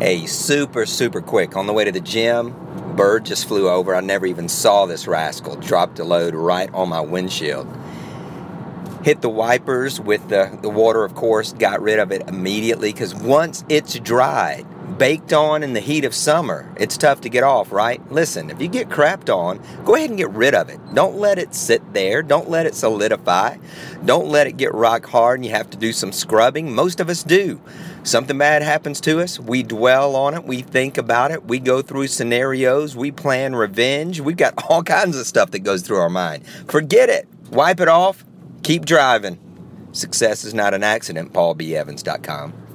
Hey, super, super quick. On the way to the gym, bird just flew over. I never even saw this rascal. Dropped a load right on my windshield. Hit the wipers with the, the water, of course, got rid of it immediately because once it's dried, baked on in the heat of summer, it's tough to get off, right? Listen, if you get crapped on, go ahead and get rid of it. Don't let it sit there. Don't let it solidify. Don't let it get rock hard and you have to do some scrubbing. Most of us do. Something bad happens to us, we dwell on it, we think about it, we go through scenarios, we plan revenge. We've got all kinds of stuff that goes through our mind. Forget it. Wipe it off. Keep driving. Success is not an accident, paulbevans.com.